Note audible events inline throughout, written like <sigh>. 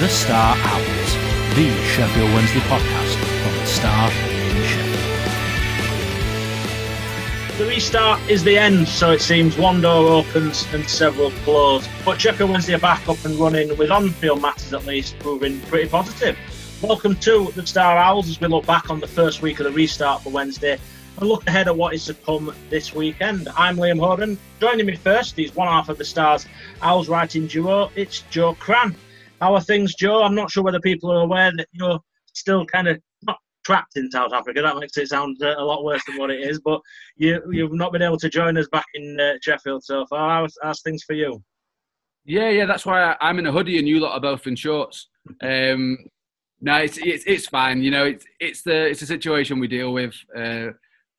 The Star Owls, the Sheffield Wednesday podcast from the Star in Sheffield. The restart is the end, so it seems one door opens and several close. But Sheffield Wednesday are back up and running with on-field matters at least proving pretty positive. Welcome to the Star Owls as we look back on the first week of the restart for Wednesday and look ahead at what is to come this weekend. I'm Liam Hoden. Joining me first, he's one half of the Stars Owls writing duo. It's Joe Crann. How are things, Joe? I'm not sure whether people are aware that you're still kind of not trapped in South Africa. That makes it sound uh, a lot worse than what it is. But you, you've not been able to join us back in uh, Sheffield so far. How's, how's, things for you? Yeah, yeah, that's why I, am in a hoodie and you lot are both in shorts. <laughs> Um, no, it's, it's it's fine. You know, it's it's the it's a situation we deal with. Uh,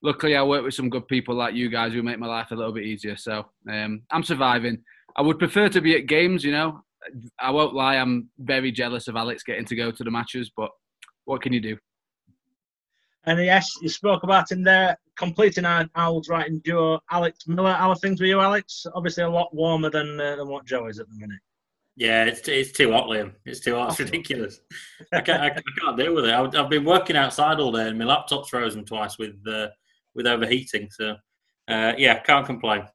luckily, I work with some good people like you guys who make my life a little bit easier. So um, I'm surviving. I would prefer to be at games. You know, I won't lie, I'm very jealous of Alex getting to go to the matches, but what can you do? And yes, you spoke about in there completing our Owls writing duo, Alex Miller. How are things with you, Alex? Obviously, a lot warmer than uh, than what Joe is at the minute. Yeah, it's it's too hot, Liam. It's too hot. It's <laughs> ridiculous. I can't, I, can't deal with it. I've, I've, been working outside all day, and my laptop's frozen twice with uh, with overheating. So, uh, yeah, can't complain.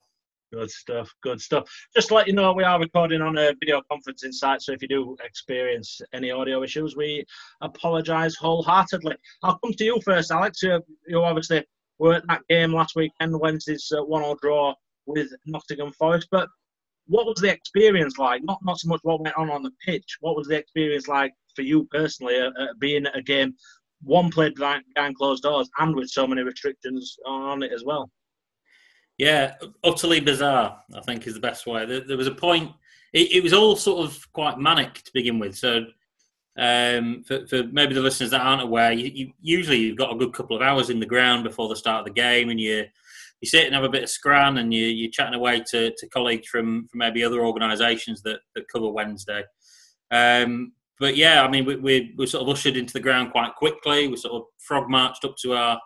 Good stuff. Good stuff. Just to let you know, we are recording on a video conferencing site, so if you do experience any audio issues, we apologise wholeheartedly. I'll come to you first, Alex. You, you obviously were at that game last weekend, Wednesday's uh, one-all draw with Nottingham Forest. But what was the experience like? Not not so much what went on on the pitch. What was the experience like for you personally, uh, uh, being at a game one played behind closed doors and with so many restrictions on it as well? Yeah, utterly bizarre. I think is the best way. There, there was a point. It, it, was all sort of quite manic to begin with. So, um, for, for, maybe the listeners that aren't aware, you, you, usually you've got a good couple of hours in the ground before the start of the game, and you you sit and have a bit of scran, and you you're chatting away to, to colleagues from, from maybe other organisations that, that cover Wednesday. Um, but yeah, I mean, we, we we sort of ushered into the ground quite quickly. We sort of frog marched up to our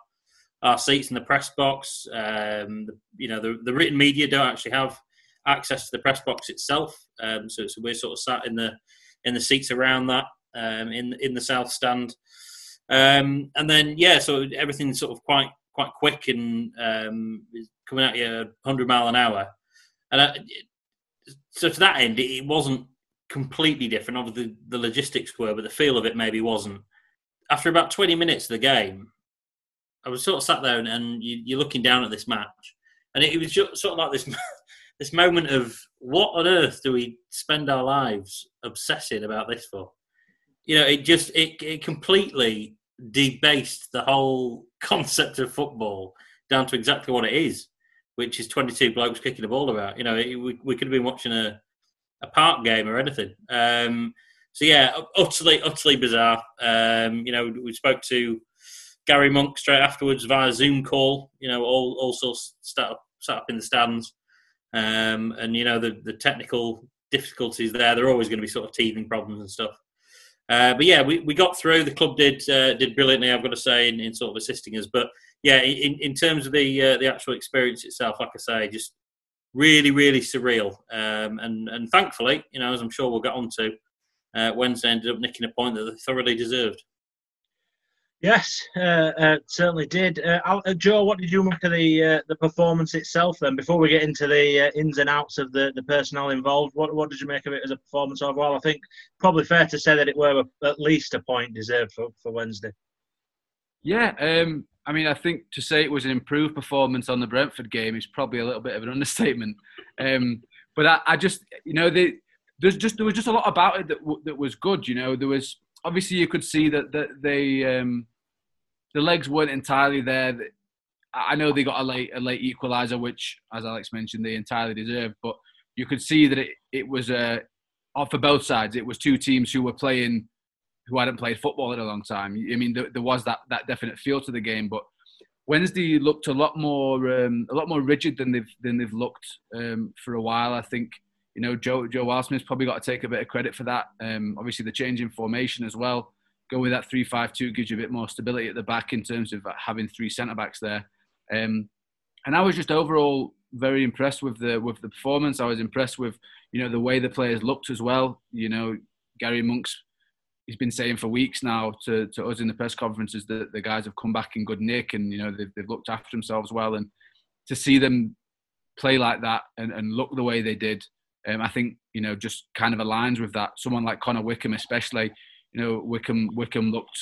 our seats in the press box. Um, you know, the, the, written media don't actually have access to the press box itself, um, so, so, we're sort of sat in the in the seats around that um, in in the south stand. Um, and then yeah, so everything's sort of quite quite quick and um, coming at you 100 mile an hour. And I, so to that end, it wasn't completely different. Obviously, the logistics were, but the feel of it maybe wasn't. After about 20 minutes of the game, I was sort of sat there and, and you, are looking down at this match, and it, it, was just sort of like this <laughs> this moment of what on earth do we spend our lives obsessing about this for? You know, it just it it completely debased the whole <laughs> concept of football down to exactly what it is, which is 22 blokes kicking a ball about. You know, it, we we could have been watching a a park game or anything. Um, so yeah, utterly utterly bizarre. Um, you know, we spoke to Gary Monk straight afterwards via Zoom call. You know, all also sat up, sat up in the stands, um, and you know the the technical difficulties there. They're always going to be sort of teething problems and stuff. Uh, but yeah, we, we got through. The club did uh, did brilliantly. I've got to say, in, in sort of assisting us. But yeah, in, in terms of the uh, the actual experience itself, like I say, just really really surreal. Um, and and thankfully, you know, as I'm sure we'll get on to, uh, Wednesday ended up nicking a point that they thoroughly deserved. Yes, uh, uh, certainly did. Uh, uh, Joe, what did you make of the uh, the performance itself? Then, before we get into the uh, ins and outs of the, the personnel involved, what what did you make of it as a performance overall? I think probably fair to say that it were at least a point deserved for, for Wednesday. Yeah, um, I mean, I think to say it was an improved performance on the Brentford game is probably a little bit of an understatement. Um, but I, I, just, you know, they, there's just there was just a lot about it that that was good. You know, there was obviously you could see that that they. Um, the legs weren't entirely there. I know they got a late a late equaliser, which, as Alex mentioned, they entirely deserved. But you could see that it it was uh, for both sides. It was two teams who were playing who hadn't played football in a long time. I mean, there, there was that that definite feel to the game, but Wednesday looked a lot more um, a lot more rigid than they've than they've looked um, for a while. I think you know Joe Joe Wildsmith's probably got to take a bit of credit for that. Um, obviously, the change in formation as well go with that three-five-two gives you a bit more stability at the back in terms of having three centre backs there. Um, and I was just overall very impressed with the with the performance. I was impressed with you know the way the players looked as well. You know Gary Monk's he's been saying for weeks now to, to us in the press conferences that the guys have come back in good nick and you know they've, they've looked after themselves well and to see them play like that and, and look the way they did um, I think you know just kind of aligns with that someone like Connor Wickham especially you know Wickham Wickham looked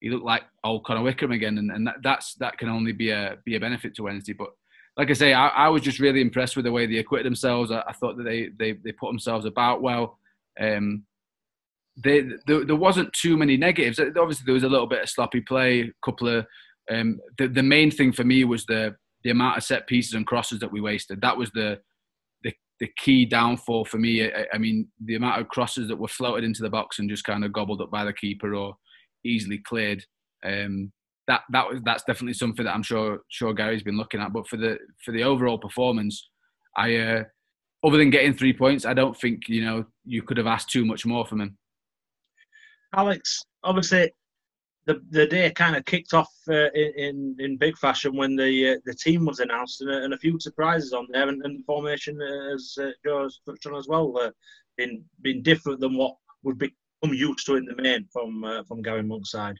he looked like old Connor Wickham again and, and that, that's that can only be a be a benefit to Wednesday but like I say I, I was just really impressed with the way they acquitted themselves I, I thought that they, they they put themselves about well um, they, there, there wasn't too many negatives. Obviously, there was a little bit of sloppy play, a couple of. Um, the, the main thing for me was the the amount of set pieces and crosses that we wasted. That was the the, key downfall for me. I, I, mean, the amount of crosses that were floated into the box and just kind of gobbled up by the keeper or easily cleared. Um, that that was that's definitely something that I'm sure sure Gary's been looking at. But for the for the overall performance, I uh, other than getting three points, I don't think you know you could have asked too much more from him. Alex, obviously, the the day kind of kicked off uh, in in big fashion when the uh, the team was announced and, and, a few surprises on there and, and formation uh, as uh, touched on as well uh, been been different than what would become used to in the main from uh, from Gary Monk's side.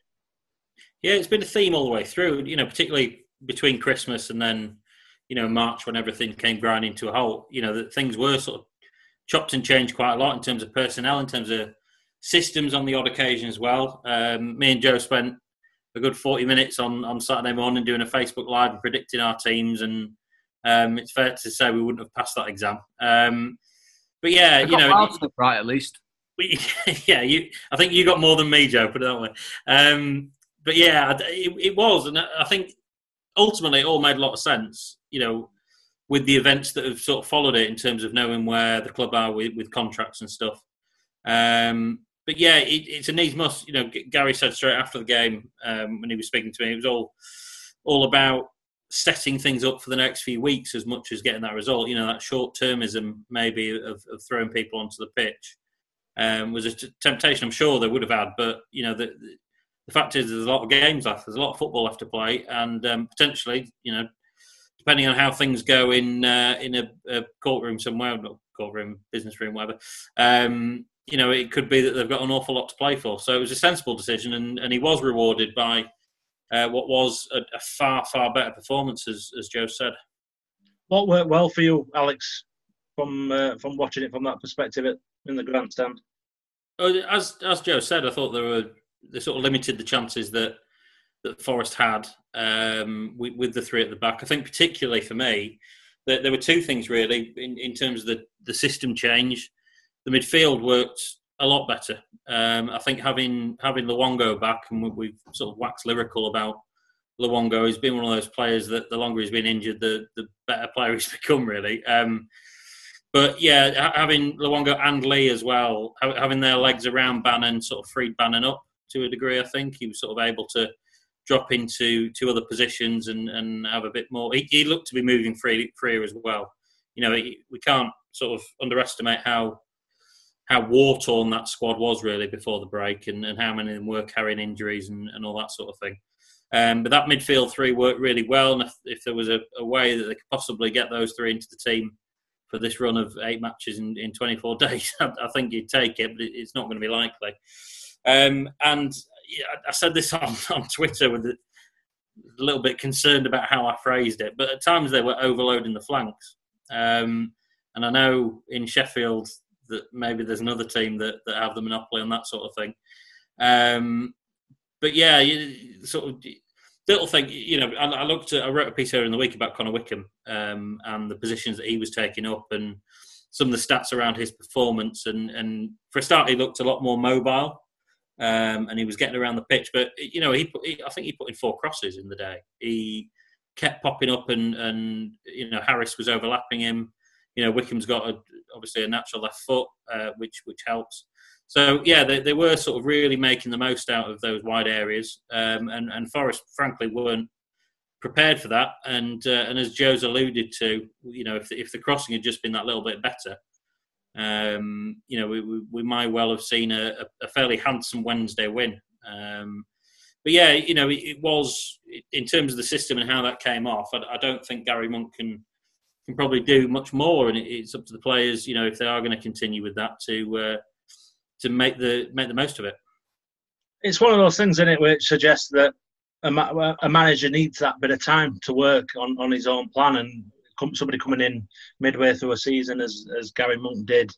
Yeah, it's been a theme all the way through. You know, particularly between Christmas and then you know March when everything came grinding to a halt. You know that things were sort of chopped and changed quite a lot in terms of personnel, in terms of systems on the odd occasion as well. Um, me and Joe spent a good 40 minutes on, on Saturday morning doing a Facebook Live and predicting our teams, and um, it's fair to say we wouldn't have passed that exam. Um, but yeah, you know, right at least. We, <laughs> yeah, you. I think you got more than me, Joe. Put it that way. Um, but yeah, it, it was, and I think ultimately it all made a lot of sense. You know, with the events that have sort of followed it in terms of knowing where the club are with, with contracts and stuff. Um, but yeah, it, it's a needs must. You know, Gary said straight after the game um, when he was speaking to me, it was all all about setting things up for the next few weeks as much as getting that result. You know, that short termism maybe of, of throwing people onto the pitch um, was a t- temptation. I'm sure they would have had, but you know, the, the fact is, there's a lot of games left. There's a lot of football left to play, and um, potentially, you know, depending on how things go in uh, in a, a, courtroom somewhere, not courtroom, business room, whatever. Um, you know, it could be that they've got an awful lot to play for. So it was a sensible decision, and, and he was rewarded by uh, what was a, a, far, far better performance, as, as Joe said. What worked well for you, Alex, from uh, from watching it from that perspective in the grandstand? Oh, as as Joe said, I thought there were they sort of limited the chances that that Forest had um, with, with, the three at the back. I think particularly for me, that there were two things really in, in terms of the, the system change the midfield worked a lot better. Um, I think having having Luongo back, and we've sort of waxed lyrical about Luongo. He's been one of those players that the longer he's been injured, the the better player <laughs> he's become, really. Um, but yeah, having Luongo and Lee as well, having their legs around Bannan sort of freed Bannan up to a degree. I think he was sort of able to drop into two other positions and, and have a bit more. He, he looked to be moving free, freer as well. You know, we can't sort of underestimate how how war torn that squad was really before the break and, and how many of them were carrying injuries and, and all that sort of thing. Um, but that midfield three worked really well, and if, if there was a, a, way that they could possibly get those three into the team for this run of eight matches in, in 24 <laughs> days, I, I think you'd take it, but it, it's not going to be likely. Um, and I said this <laughs> on, on Twitter with a, a little bit concerned about how I phrased it, but at times they were overloading the flanks. Um, and I know in Sheffield that maybe there's another team that, that have the monopoly on that sort of thing. Um, but yeah, you, sort of little thing. You know, I, I, looked at I wrote a piece here in the week about Connor Wickham um, and the positions that he was taking up and some of the stats around his performance. And and for a start, he looked a lot more mobile. Um, and he was getting around the pitch, but you know, he, put, he I think he put in four crosses in the day. He kept popping up, and and you know, Harris was overlapping him you know, Wickham's got a, obviously a natural left foot, uh, which which helps. So yeah, they, they were sort of really making the most out of those wide areas, um, and and Forest frankly weren't prepared for that. And uh, and as Joe's alluded to, you know, if the, if the crossing had just been that little bit better, um, you know, we, we, we, might well have seen a, a fairly handsome Wednesday win. Um, but yeah, you know, it, it, was in terms of the system and how that came off. I, I don't think Gary Monk can can probably do much more, and it's up to the players, you know, if they are going to continue with that, to uh, to make the make the most of it. it's one of those things in it which suggests that a, ma- a, manager needs that bit of time to work on, on his own plan and somebody coming in midway through a season as, as Gary Monk did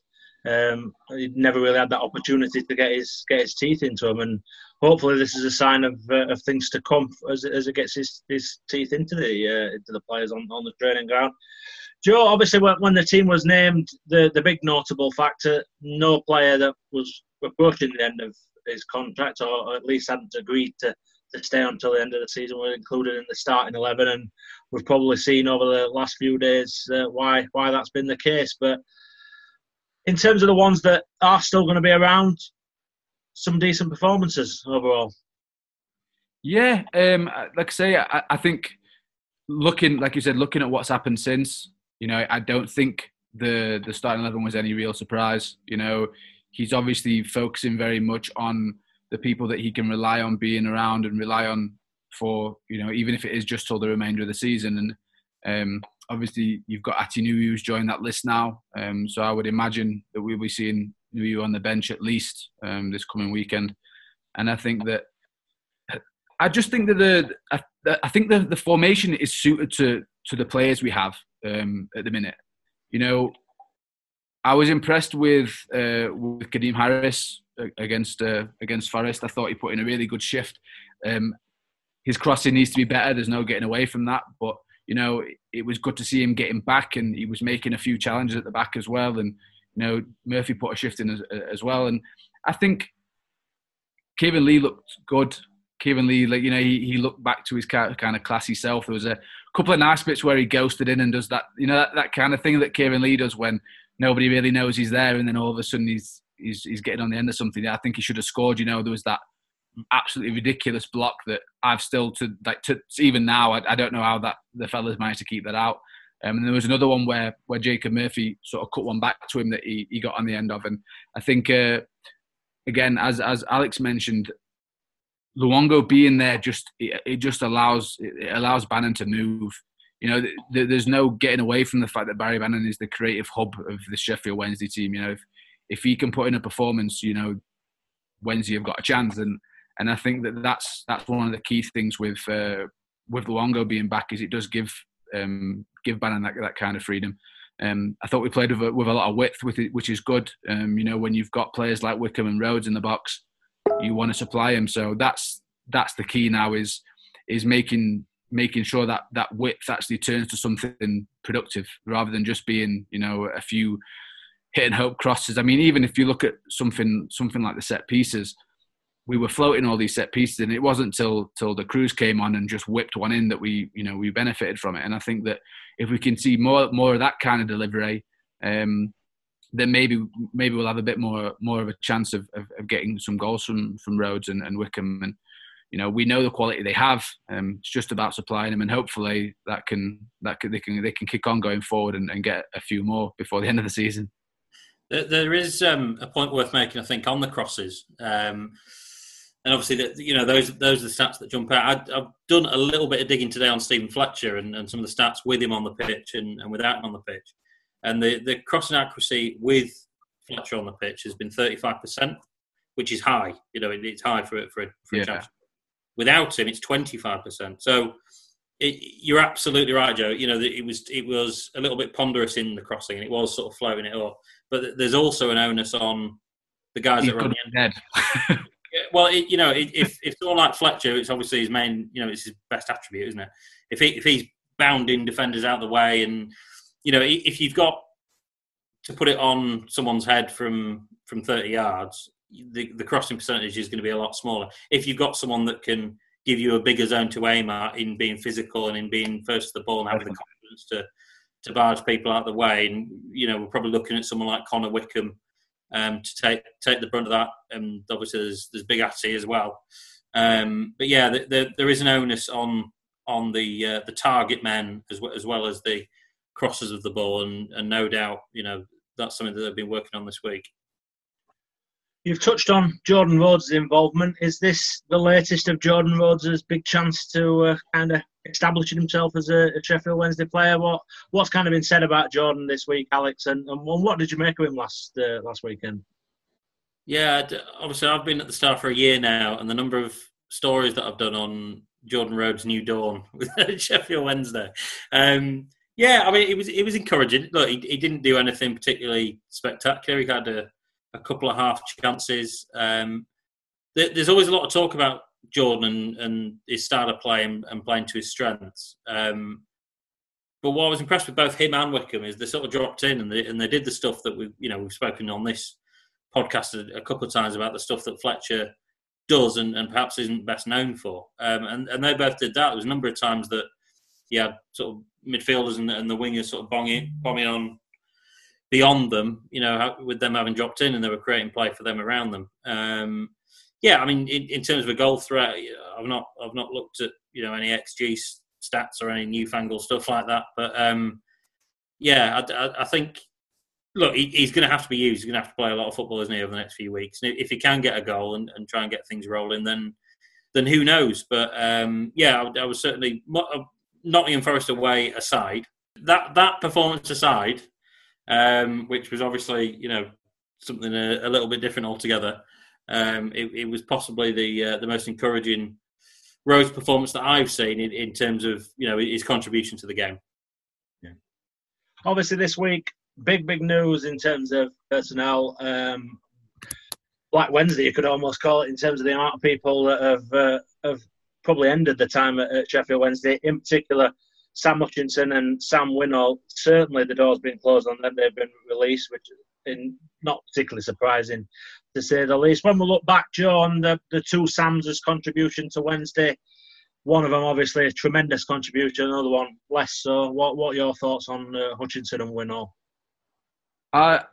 um, he never really had that opportunity to get his get his teeth into them and hopefully this is a sign of, uh, of things to come as, as it gets his, his teeth into the uh, into the players on, on the training ground Joe, obviously, when the team was named, the, the big notable factor, no player that was approaching the end of his contract, or at least hadn't agreed to, to stay until the end of the season, were included in the starting eleven. And we've probably seen over the last few days uh, why why that's been the case. But in terms of the ones that are still going to be around, some decent performances overall. Yeah, um, like I say, I, I think looking, like you said, looking at what's happened since, you know, I don't think the the starting eleven was any real surprise. You know, he's obviously focusing very much on the people that he can rely on being around and rely on for you know even if it is just till the remainder of the season. And um, obviously you've got Atinu who's joined that list now. Um, so I would imagine that we'll be seeing Nuhiu on the bench at least um, this coming weekend. And I think that I just think that the I, I think the, the formation is suited to to the players we have um, at the minute. You know, I was impressed with uh, with Kadeem Harris against uh, against Forest. I thought he put in a really good shift. Um, his crossing needs to be better. There's no getting away from that. But you know, it was good to see him getting back, and he was making a few challenges at the back as well. And you know, Murphy put a shift in as, as well. And I think Kevin Lee looked good. Kevin Lee, like you know, he, he looked back to his kind of classy self. There was a couple of nice bits where he ghosted in and does that, you know, that, that kind of thing that Kevin Lee does when nobody really knows he's there, and then all of a sudden he's he's, he's getting on the end of something. I think he should have scored. You know, there was that absolutely ridiculous block that I've still to like to even now I, I don't know how that the fellas managed to keep that out. Um, and there was another one where where Jacob Murphy sort of cut one back to him that he, he got on the end of, and I think uh, again as as Alex mentioned, Luongo being there just it, it just allows it allows Bannan to move. You know, th- there's no getting away from the fact that Barry Bannan is the creative hub of the Sheffield Wednesday team. You know, if if he can put in a performance, you know, Wednesday have got a chance, and and I think that that's that's one of the key things with uh, with Luongo being back is it does give um, give Bannan that, that kind of freedom. Um, I thought we played with a, with a lot of width, it, which is good. Um, you know, when you've got players like Wickham and Rhodes in the box, you want to supply them. So that's that's the key now is is making making sure that that width actually turns to something productive rather than just being you know a few hit and hope crosses. I mean, even if you look at something something like the set pieces, we were floating all these set pieces, and it wasn't till till the Cruz came on and just whipped one in that we you know we benefited from it. And I think that if we can see more more of that kind of delivery, um, then maybe maybe we'll have a bit more more of a chance of, of, of getting some goals from from Rhodes and, and Wickham. And you know we know the quality they have. Um, it's just about supplying them, and hopefully that can that can, they can they can kick on going forward and, and get a few more before the end of the season. There is um, a point worth making, I think, on the crosses. Um, and obviously, the, you know those those are the stats that jump out. i have done a little bit of digging today on Steven Fletcher and, and some of the stats with him on the pitch and, and without him on the pitch, and the the crossing accuracy with Fletcher on the pitch has been thirty five percent, which is high. You know, it, it's high for for, for yeah. a championship. Without him, it's twenty five percent. So it, you're absolutely right, Joe. You know, it was it was a little bit ponderous in the crossing, and it was sort of floating it up. But there's also an onus on the guys He's that are on the end. <laughs> well, it, you know, if if someone like Fletcher, it's obviously his main, you know, it's his best attribute, isn't it? If he if he's bounding defenders out of the way, and you know, if you've got to put it on someone's head from from 30 yards, the, the crossing percentage is going to be a lot smaller. If you've got someone that can give you a bigger zone to aim at in being physical and in being first to the ball and having the confidence to to barge people out of the way, and you know, we're probably looking at someone like Connor Wickham um, to take take the brunt of that. And obviously, there's there's Big Atty as well. Um, but yeah, the, the, there is an onus on on the uh, the target men as well, as well as the crosses of the ball, and, and no doubt, you know, that's something that they've been working on this week. You've touched on Jordan Rhodes' involvement. Is this the latest of Jordan Rhodes' big chance to uh, kind of establishing himself as a, a, Sheffield Wednesday player? What what's kind of been said about Jordan this week, Alex? And, and what did you make of him last uh, last weekend? Yeah, obviously I've been at the Star for a year now, and the number of stories that I've done on Jordan Rhodes' New Dawn with <laughs> Sheffield Wednesday. Um, yeah, I mean it was it was encouraging. Look, he, he didn't do anything particularly spectacular. He had a, a couple of half chances. Um, there, there's always a lot of talk about Jordan and, and his style of play and, and playing to his strengths. Um, but what I was impressed with both him and Wickham is they sort of dropped in and they and they did the stuff that we you know we've spoken on this podcast a, a couple of times about the stuff that Fletcher does and, and perhaps isn't best known for. Um, and and they both did that. There was a number of times that he had sort of midfielders and, and the wingers sort of bombing bombing on beyond them. You know, with them having dropped in and they were creating play for them around them. Um, yeah, I mean, in, in, terms of a goal threat, I've not I've not looked at you know any XG stats or any newfangled stuff like that. But um, yeah, I, I, I, think look, he, he's going to have to be used. He's going to have to play a lot of football, isn't he, over the next few weeks? And if he can get a goal and, and try and get things rolling, then then who knows? But um, yeah, I, I, was certainly uh, Nottingham Forest away aside. That that performance aside, um, which was obviously you know something a, a little bit different altogether. Um, it, it, was possibly the uh, the most encouraging Rhodes performance that I've seen in, in terms of you know his contribution to the game. Yeah. Obviously, this week, big big news in terms of personnel. Um, Black Wednesday, you could almost call it, in terms of the amount of people that have uh, have probably ended the time at, at, Sheffield Wednesday. In particular, Sam Hutchinson and Sam Winnall. Certainly, the door's been closed on them; they've been released, which is not particularly surprising to say the least. When we look back, Joe, on the, the two Sams' contribution to Wednesday, one of them obviously a tremendous contribution, another one less so. What what are your thoughts on uh, Hutchinson and Winnall? I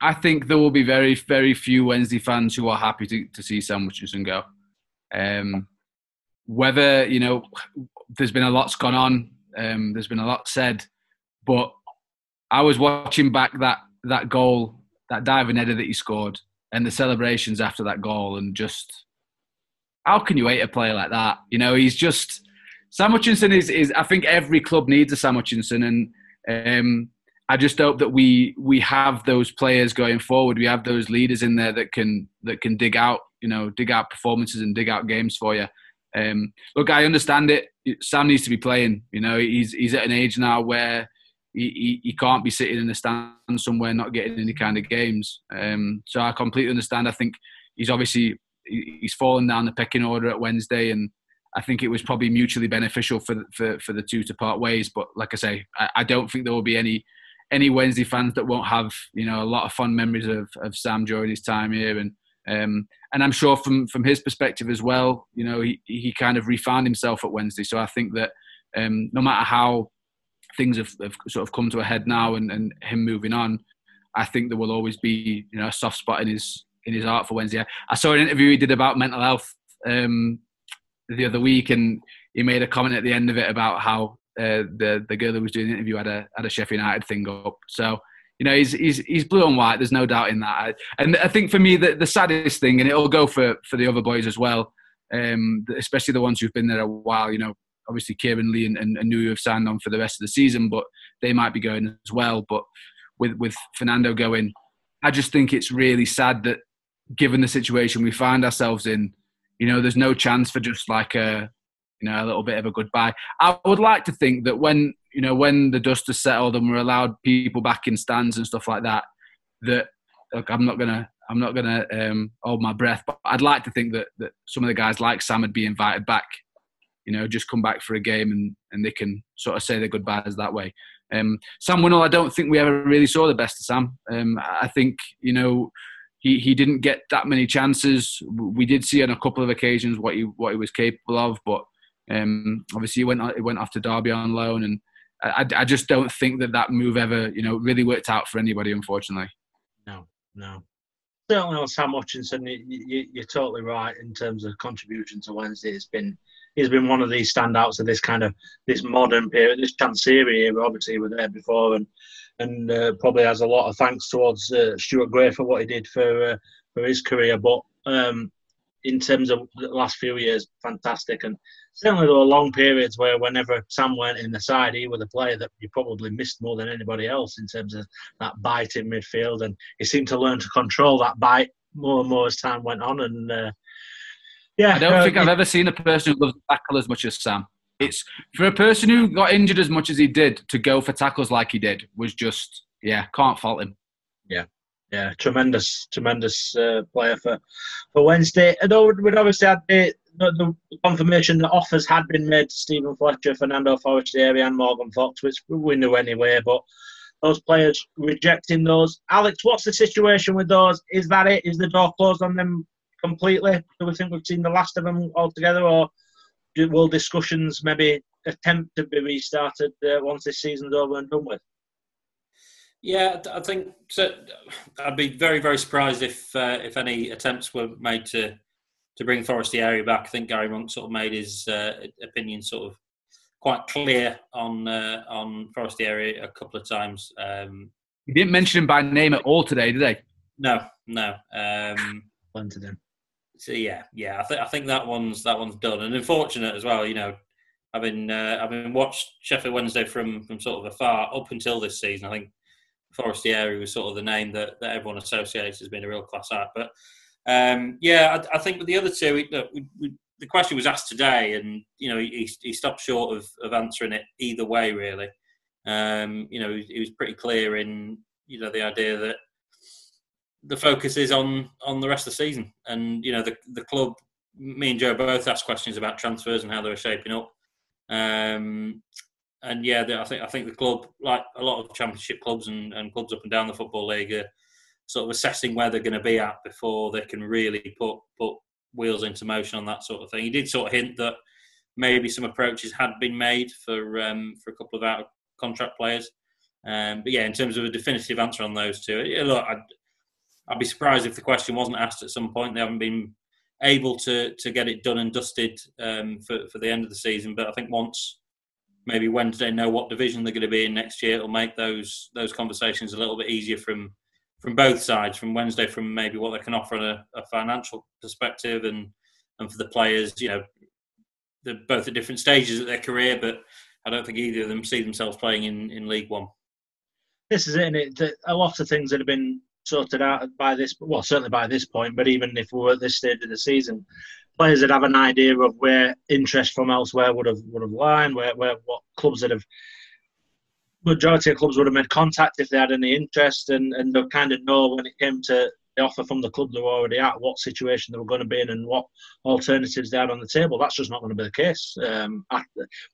I think there will be very very few Wednesday fans who are happy to, to see Sam Hutchinson go. Um, whether you know, there's been a lot's gone on. Um, there's been a lot said, but I was watching back that that goal, that diving header that he scored, and the celebrations after that goal, and just how can you hate a player like that? You know, he's just Sam Hutchinson is is I think every club needs a Sam Hutchinson, and um, I just hope that we we have those players going forward. We have those leaders in there that can that can dig out you know dig out performances and dig out games for you. Um, look, I understand it. Sam needs to be playing. You know, he's he's at an age now where he, he, he, can't be sitting in the stand somewhere not getting any kind of games. Um, so I completely understand. I think he's obviously he's fallen down the pecking order at Wednesday, and I think it was probably mutually beneficial for for, for the two to part ways. But like I say, I, I, don't think there will be any any Wednesday fans that won't have you know a lot of fun memories of, of Sam during his time here, and um, and I'm sure from from his perspective as well, you know he he kind of refound himself at Wednesday. So I think that um, no matter how things have, have, sort of come to a head now and, and him moving on, I think there will always be you know a soft spot in his in his heart for Wednesday. I saw an interview he did about mental health um, the other week, and he made a comment at the end of it about how uh, the the girl who was doing the interview had a had a Sheffield United thing up. So you know he's he's he's blue and white. There's no doubt in that. And I think for me the the saddest thing, and it'll go for for the other boys as well, um, especially the ones who've been there a while. You know, obviously Kieran Lee and, and, and have signed on for the rest of the season, but they might be going as well. But with with Fernando going, I just think it's really sad that given the situation we find ourselves in, you know, there's no chance for just like a you know a little bit of a goodbye. I would like to think that when you know when the dust has settled and we're allowed people back in stands and stuff like that, that look, I'm not gonna I'm not gonna um, hold my breath, but I'd like to think that that some of the guys like Sam would be invited back you know, just come back for a game and, and they can sort of say their goodbyes that way. Um, Sam Winnall, I don't think we ever really saw the best of Sam. Um, I think, you know, he, he didn't get that many chances. We did see on a couple of occasions what he what he was capable of, but um, obviously he went he went off to Derby on loan, and I, I just don't think that that move ever you know really worked out for anybody, unfortunately. No, no. Certainly on Sam Hutchinson, you, you, you're totally right in terms of contribution to Wednesday. It's been he's been one of these standouts of this kind of this modern period, this Chansiri era. Obviously, was there before, and and uh, probably has a lot of thanks towards uh, Stuart Gray for what he did for uh, for his career. But um, in terms of the last few years, fantastic. And certainly there were long periods where whenever Sam went in the side, he was a player that you probably missed more than anybody else in terms of that bite in midfield. And he seemed to learn to control that bite more and more as time went on. And uh, yeah, I don't uh, think I've ever seen a person who loves tackle as much as Sam. It's for a person who got injured as much as he did to go for tackles like he did was just yeah, can't fault him. yeah, tremendous, tremendous uh, player for for Wednesday. Although we'd obviously had the, the, confirmation that offers had been made to Steven Fletcher, Fernando Forestieri, and Morgan Fox, which we knew anyway. But those players rejecting those. Alex, what's the situation with those? Is that it? Is the door closed on them completely? Do we think we've seen the last of them altogether, or will discussions maybe attempt to be restarted uh, once this season's over and done with? Yeah, I think so. I'd be very, very surprised if uh, if any attempts were made to to bring Forestieri back. I think Gary Monk sort of made his uh, opinion sort of quite clear on uh, on Forestieri a couple of times. Um, He didn't mention him by name at all today, did he? no, no. Um, <sighs> Planted him. so yeah, yeah. I think I think that one's that one's done, and unfortunate as well. You know, I've been uh, I've been watched Sheffield Wednesday from from sort of afar up until this season. I think Forestieri was sort of the name that, that everyone associates as being a real class act. But um, yeah, I, I, think with the other two, look, we, we, the question was asked today, and you know he, he stopped short of, of answering it either way. Really, um, you know he, he was pretty clear in you know the idea that the focus is on on the rest of the season, and you know the the club. Me and Joe both asked questions about transfers and how they were shaping up. Um, and yeah, I think I think the club, like a lot of championship clubs and, and clubs up and down the football league, are sort of assessing where they're going to be at before they can really put put wheels into motion on that sort of thing. He did sort of hint that maybe some approaches had been made for um, for a couple of out of contract players, um, but yeah, in terms of a definitive answer on those two, yeah, look, I'd, I'd be surprised if the question wasn't asked at some point. They haven't been able to to get it done and dusted um, for for the end of the season, but I think once maybe Wednesday know what division they're going to be in next year. It'll make those those conversations a little bit easier from from both sides. From Wednesday, from maybe what they can offer on a, a financial perspective, and and for the players, you know, they're both at different stages of their career, but I don't think either of them see themselves playing in, in League One. This is it, it? A lot of things that have been sorted out by this, well, certainly by this point, but even if we were at this stage of the season, players that have an idea of where interest from elsewhere would have would have lined, where, where what clubs that have majority of clubs would have made contact if they had any interest, and and they kind of know when it came to the offer from the club they were already at, what situation they were going to be in, and what alternatives they had on the table. That's just not going to be the case. Um,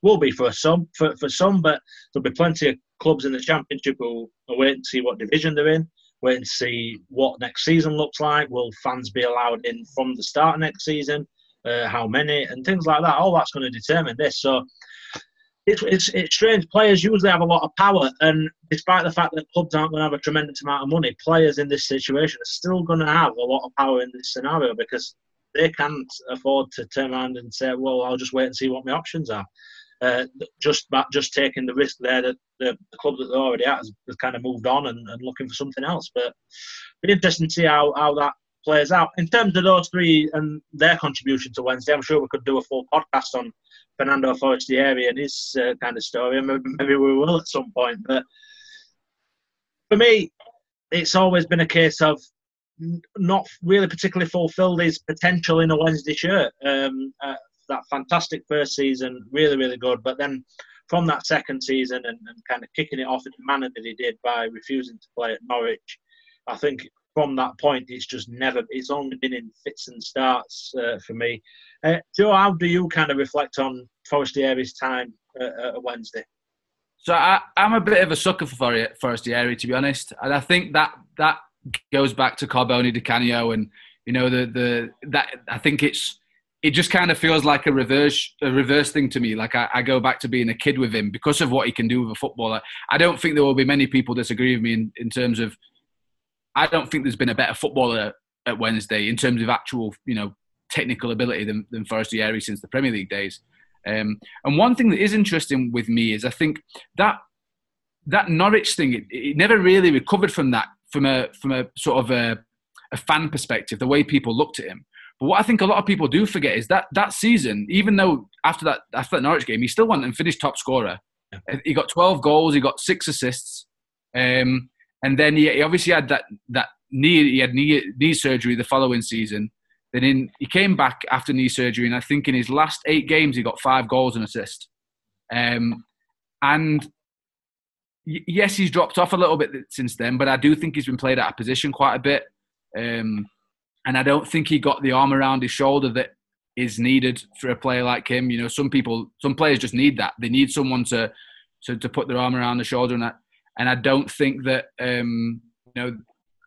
will be for some, for, for some, but there'll be plenty of clubs in the championship who are waiting to see what division they're in, waiting to see what next season looks like. Will fans be allowed in from the start of next season? Uh, how many, and things like that. All that's going to determine this. So it's, it's, it's strange. Players usually have a lot of power, and despite the fact that clubs aren't going to have a tremendous amount of money, players in this situation are still going to have a lot of power in this scenario because they can't afford to turn around and say, "Well, I'll just wait and see what my options are." Uh, just just taking the risk there that the, club that they're already at has, has kind of moved on and, and, looking for something else. But it'll be interesting to see how, how that plays out. In terms of those three and their contribution to Wednesday, I'm sure we could do a full podcast on Fernando Forestieri and his uh, kind of story. Maybe, maybe we will at some point. But for me, it's always been a case of not really particularly fulfilled his potential in a Wednesday shirt. Um, uh, that fantastic first season, really, really good. But then from that second season and, and, kind of kicking it off in the manner that he did by refusing to play at Norwich, I think from that point, it's just never. It's only been in fits and starts uh, for me. Uh, Joe, how do you kind of reflect on Forestieri's time uh, at Wednesday? So I, am a bit of a sucker for Forestieri, to be honest, and I think that that goes back to Carbone Di Canio, and you know the the that I think it's it just kind of feels like a reverse a reverse thing to me. Like I, I, go back to being a kid with him because of what he can do with a footballer. I don't think there will be many people disagree with me in, in terms of I don't think there's been a better footballer at Wednesday in terms of actual, you know, technical ability than, than Forestieri since the Premier League days. Um, and one thing that is interesting with me is I think that that Norwich thing, it, it never really recovered from that, from a from a sort of a, a fan perspective, the way people looked at him. But what I think a lot of people do forget is that that season, even though after that after that Norwich game, he still went and finished top scorer. Yeah. He got 12 goals, he got six assists. Um, and then he, he obviously had that that knee he had knee knee surgery the following season. Then in he came back after knee surgery, and I think in his last eight games he got five goals and assists. Um, and yes, he's dropped off a little bit since then, but I do think he's been played out of position quite a bit. Um, and I don't think he got the arm around his shoulder that is needed for a player like him. You know, some people, some players just need that. They need someone to to, to put their arm around the shoulder, and that. And I don't think that, um, you know,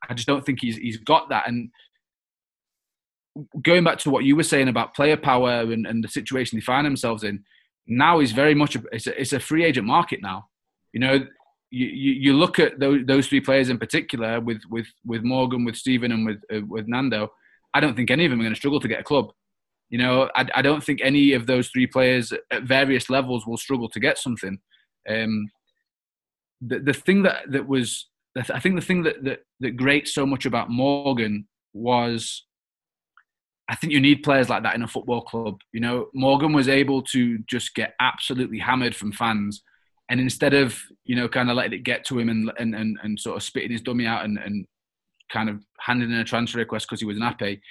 I just don't think he's he's got that. And going back to what you were saying about player power and, and the situation they find themselves in, now is very much a, it's a, it's a free agent market now. You know, you, you, look at those, those three players in particular with, with, with Morgan, with Steven, and with, uh, with Nando. I don't think any of them are going to struggle to get a club. You know, I, I don't think any of those three players at various levels will struggle to get something. Um, the, the thing that, that was, I think the thing that, that, that grates so much about Morgan was I think you need players like that in a football club. You know, Morgan was able to just get absolutely hammered from fans and instead of you know kind of letting it get to him and and and, and sort of spitting his dummy out and, and kind of handing in a transfer request because he was an happy,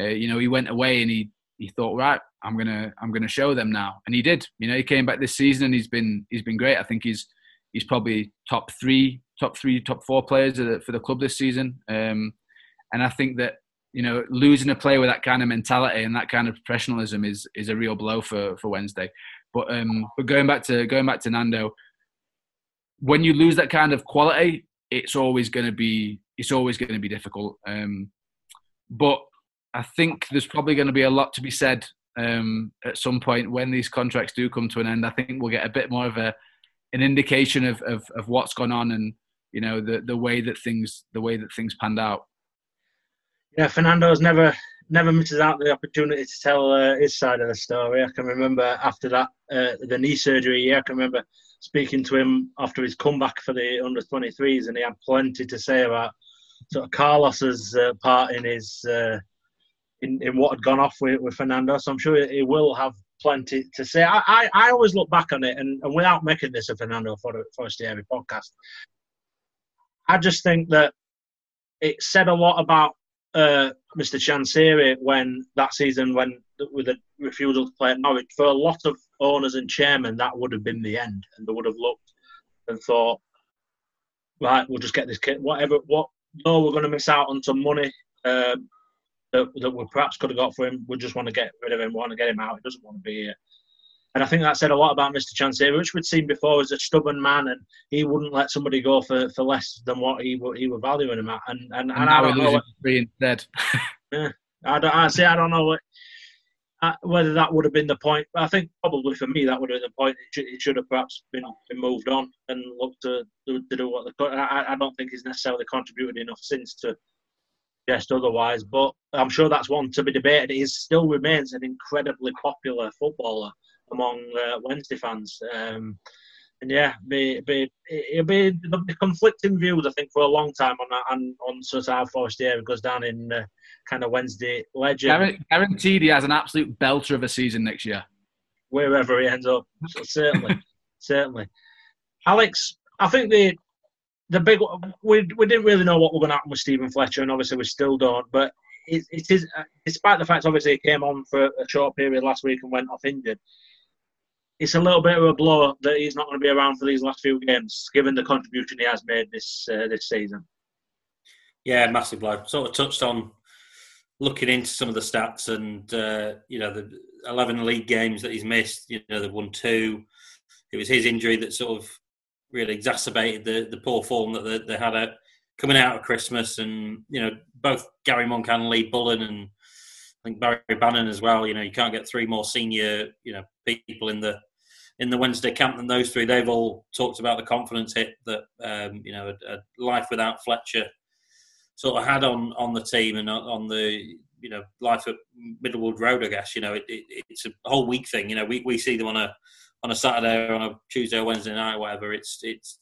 uh, you know, he went away and he he thought, right, I'm gonna I'm gonna show them now, and he did. You know, he came back this season and he's been he's been great. I think he's he's probably top three, top three, top four players for the club this season. Um, and I think that you know losing a player with that kind of mentality and that kind of professionalism is is a real blow for for Wednesday. But um, but going back to going back to Nando, when you lose that kind of quality, it's always going to be it's always going to be difficult. Um, but I think there's probably going to be a lot to be said um, at some point when these contracts do come to an end. I think we'll get a bit more of a an indication of, of, of what's gone on and you know the the way that things the way that things panned out. Yeah, Fernando's never never misses out the opportunity to tell uh, his side of the story. I can remember after that uh, the knee surgery. Yeah, I can remember speaking to him after his comeback for the under 23s, and he had plenty to say about sort of Carlos's uh, part in his uh, in, in what had gone off with, with Fernando. So I'm sure he will have plenty to say. I, I, I always look back on it, and, and without making this a Fernando Forestieri podcast, I just think that it said a lot about uh, Mr. Chansiri when that season when with the refusal to play at Norwich for a lot of owners and chairmen that would have been the end and they would have looked and thought right we'll just get this kid whatever what no we're going to miss out on some money um, that, that we perhaps could have got for him we just want to get rid of him we want to get him out he doesn't want to be here and I think that said a lot about Mr. Chansiri, which we'd seen before as a stubborn man, and he wouldn't let somebody go for, for less than what he he were valuing him at. And and, and, and I don't know what, three instead. <laughs> yeah, I don't. I say I don't know what, uh, whether that would have been the point. But I think probably for me that would have been the point. It should, it should have perhaps been, been moved on and looked to, to, to do what the. I, I don't think he's necessarily contributed enough since to suggest otherwise. But I'm sure that's one to be debated. He still remains an incredibly popular footballer among uh, Wednesday fans. Um, and yeah, be, be, it'll be, conflicting views, I think, for a long time on on, on sort of how Forestieri goes down in uh, kind of Wednesday legend. Guaranteed he has an absolute belter of a season next year. Wherever he ends up. So certainly, <laughs> certainly. Alex, I think the the big we we didn't really know what was going to happen with Stephen Fletcher, and obviously we still don't. But it, it is, uh, despite the fact obviously he came on for a short period last week and went off injured it's a little bit of a blow that he's not going to be around for these last few games, given the contribution he has made this uh, this season. Yeah, massive blow. Sort of touched on looking into some of the stats, and uh, you know the eleven league games that he's missed. You know they've won two. It was his injury that sort of really exacerbated the the poor form that they, they had out, coming out of Christmas, and you know both Gary Monk and Lee Bullen and I think Barry Bannan as well. You know, you can't get three more senior, you know, people in the in the Wednesday camp than those three. They've all talked about the confidence hit that um, you know a, a, life without Fletcher sort of had on on the team and on the you know life at Middlewood Road. I guess you know it, it, it's a whole week thing. You know, we, we see them on a on a Saturday or on a Tuesday or Wednesday night, whatever. It's it's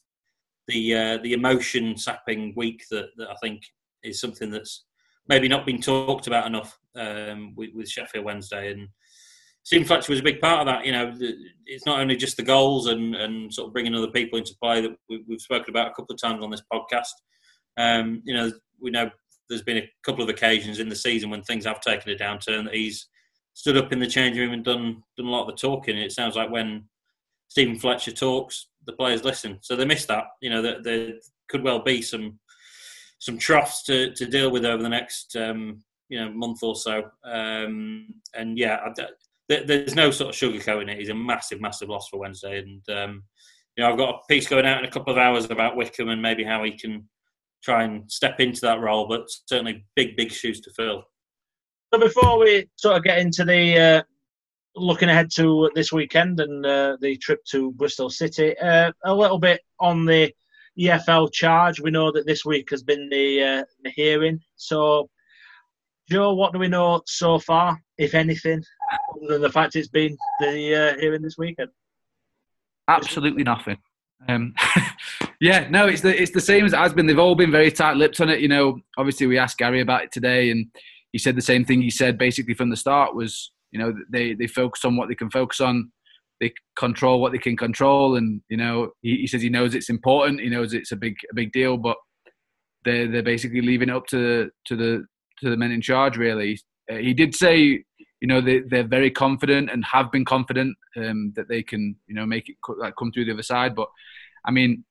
the uh, the emotion sapping week that, that I think is something that's maybe not been talked about enough um, with, with, Sheffield Wednesday. And Steven Fletcher was a big part of that. You know, it's not only just the goals and, and sort of bringing other people into play that we, have spoken about a couple of times on this podcast. Um, you know, we know there's been a couple of occasions in the season when things have taken a downturn that he's stood up in the changing room and done done a lot of the talking. It sounds like when Steven Fletcher talks, the players listen. So they missed that. You know, there, there could well be some some troughs to, to deal with over the next um, you know month or so. Um, and yeah, I, there's no sort of sugarcoating it. He's a massive, massive loss for Wednesday. And um, you know, I've got a piece going out in a couple of hours about Wickham and maybe how he can try and step into that role. But certainly, big, big shoes to fill. So before we sort of get into the uh, looking ahead to this weekend and uh, the trip to Bristol City, uh, a little bit on the EFL charge. We know that this week has been the, uh, the hearing. So, Joe, what do we know so far, if anything, other than the fact it's been the uh, hearing this weekend? Absolutely nothing. Um, <laughs> yeah, no, it's the it's the same as it has been. They've all been very tight-lipped on it. You know, obviously we asked Gary about it today, and he said the same thing he said basically from the start was, you know, they they focus on what they can focus on, they control what they can control, and you know, he, he says he knows it's important, he knows it's a big a big deal, but they're they're basically leaving it up to to the to the men in charge. Really, uh, he did say you know they they're very confident and have been confident um, that they can you know make it like come through the other side. But I mean,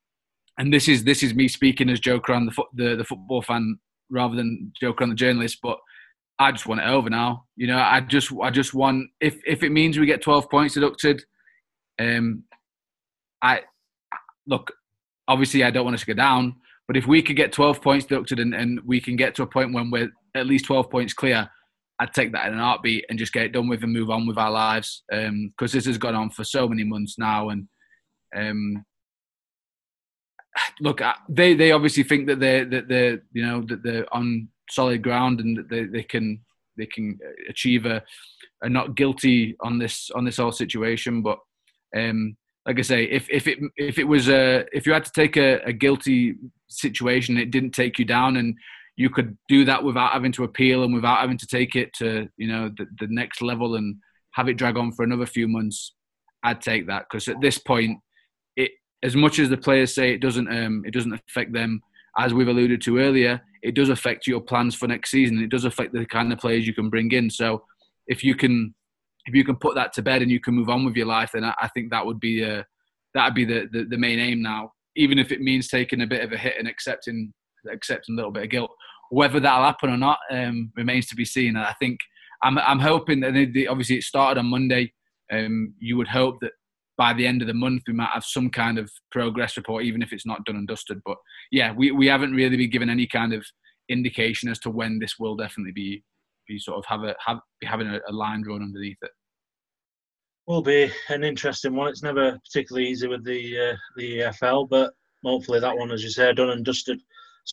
and this is this is me speaking as Joe Crann, the, the the football fan, rather than Joe Crann, the journalist. But I just want it over now. You know, I just I just want if if it means we get twelve points deducted, um, I look. Obviously, I don't want us to go down, but if we could get twelve points deducted and, and we can get to a point when we're at least twelve points clear, I'd take that in an heartbeat and just get it done with and move on with our lives. Um, Because this has gone on for so many months now, and um, look, they they obviously think that they that they you know that they're on solid ground and they, they can they can achieve a, a not guilty on this on this whole situation. But um, like I say, if if it if it was a if you had to take a, a guilty situation, it didn't take you down and you could do that without having to appeal and without having to take it to you know the, the next level and have it drag on for another few months i'd take that because at this point it as much as the players say it doesn't um, it doesn't affect them as we've alluded to earlier it does affect your plans for next season it does affect the kind of players you can bring in so if you can if you can put that to bed and you can move on with your life then i, I think that would be uh, that would be the, the the main aim now even if it means taking a bit of a hit and accepting accepting a little bit of guilt. Whether that'll happen or not um, remains to be seen. And I think I'm, I'm hoping that they, obviously it started on Monday. Um, you would hope that by the end of the month we might have some kind of progress report, even if it's not done and dusted. But yeah, we, we haven't really been given any kind of indication as to when this will definitely be be sort of have a have be having a, a line drawn underneath it. Will be an interesting one. It's never particularly easy with the uh, the EFL, but hopefully that one, as you say, done and dusted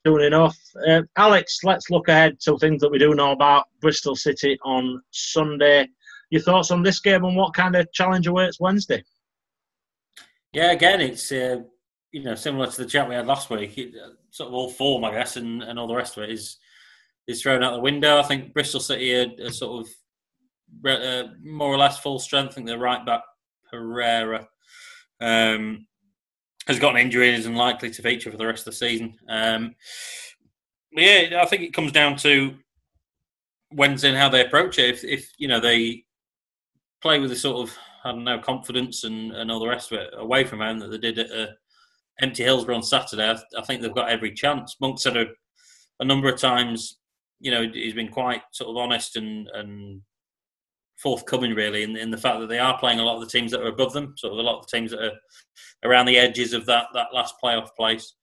soon enough. Uh, Alex, let's look ahead to things that we do know about Bristol City on Sunday. Your thoughts on this game and what kind of challenge awaits Wednesday? Yeah, again, it's uh, you know similar to the chat we had last week. It, uh, sort of all form, I guess, and, and all the rest of it is is thrown out the window. I think Bristol City are, are sort of uh, more or less full strength. I think they're right back Pereira. Um, has got an injury and is unlikely to feature for the rest of the season. Um, yeah, I think it comes down to Wednesday and how they approach it. If, if you know they play with a sort of Don't know confidence and, and all the rest of it away from home that they did at uh, Empty Hillsborough on Saturday, I, I, think they've got every chance. Monk said a, a number of times, you know, he's been quite sort of honest and and forthcoming really in, in the fact that they are playing a lot of the teams that are above them, sort of a lot of the teams that are around the edges of that that last playoff place.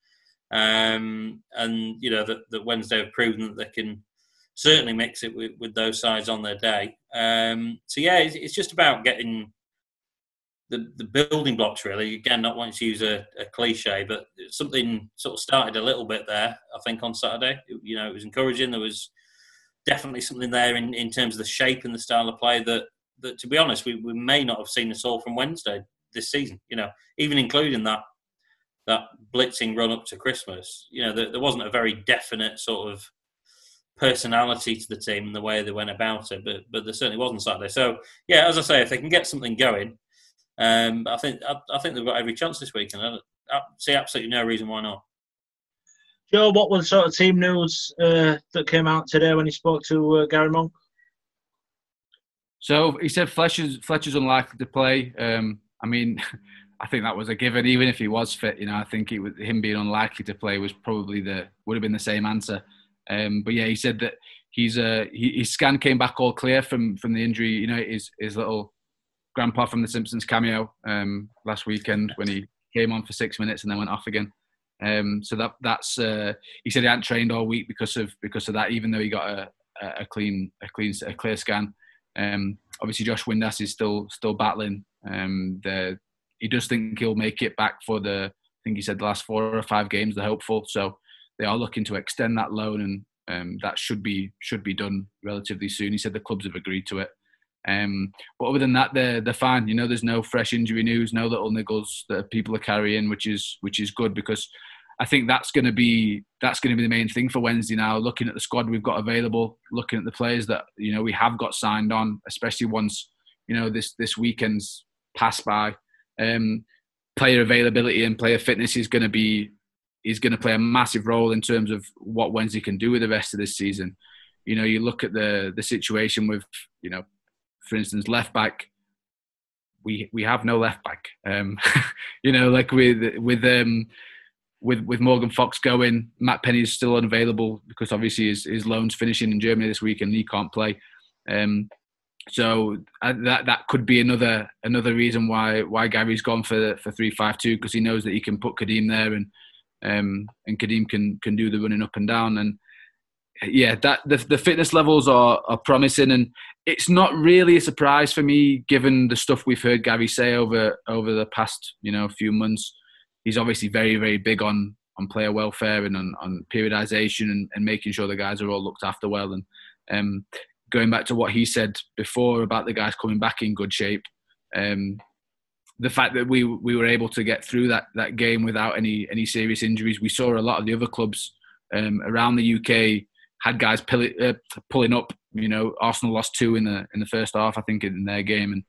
Um, and you know that, that Wednesday have proven that they can certainly mix it with, with those sides on their day. Um, so yeah, it's, it's, just about getting the the building blocks really. Again, not wanting to use a, a, cliche, but something sort of started a little bit there. I think on Saturday, you know, it was encouraging. There was definitely something there in, in terms of the shape and the style of play that, that to be honest, we, we may not have seen this all from Wednesday this season. You know, even including that that blitzing run up to Christmas. You know, there, there wasn't a very definite sort of personality to the team and the way they went about it, but but there certainly wasn't Saturday. So yeah, as I say, if they can get something going, um, I think I, I think they've got every chance this weekend. I, I see absolutely no reason why not. Joe, what was sort of team news uh, that came out today when he spoke to uh, Gary Monk? So he said Fletcher's Fletcher's unlikely to play. Um, I mean, <laughs> I think that was a given. Even if he was fit, you know, I think it was him being unlikely to play was probably the would have been the same answer. Um, but yeah, he said that he's uh, he, his scan came back all clear from from the injury. You know, his his little grandpa from The Simpsons cameo um, last weekend when he came on for six minutes and then went off again. Um, so that that's uh, he said he hadn't trained all week because of because of that. Even though he got a, a clean a clean a clear scan. Um, obviously, Josh Windass is still still battling. Um, the, he does think he'll make it back for the. I think he said the last four or five games. They're hopeful, so they are looking to extend that loan, and um, that should be should be done relatively soon. He said the clubs have agreed to it. Um, but other than that, they're they're fine. You know, there's no fresh injury news, no little niggles that people are carrying, which is which is good because I think that's going to be that's going to be the main thing for Wednesday now. Looking at the squad we've got available, looking at the players that you know we have got signed on, especially once you know this this weekend's passed by. Um, player availability and player fitness is going to be is going to play a massive role in terms of what Wednesday can do with the rest of this season. You know, you look at the the situation with you know for instance, left back, we we have no left back. Um, <laughs> you know, like with with um, with with Morgan Fox going, Matt Penney is still unavailable because obviously his his loan's finishing in Germany this week and he can't play. Um, so uh, that that could be another another reason why why Gary's gone for for three five two because he knows that he can put Kadeem there and um, and Kadeem can can do the running up and down and yeah, that the, the fitness levels are, are promising, and it's not really a surprise for me given the stuff we've heard Gary say over over the past you know few months. He's obviously very very big on on player welfare and on, on periodization and, and making sure the guys are all looked after well. And um, going back to what he said before about the guys coming back in good shape, um, the fact that we we were able to get through that that game without any any serious injuries. We saw a lot of the other clubs um, around the UK had guys uh, pulling up. You know, Arsenal lost two in the in the first half, I think, in their game, and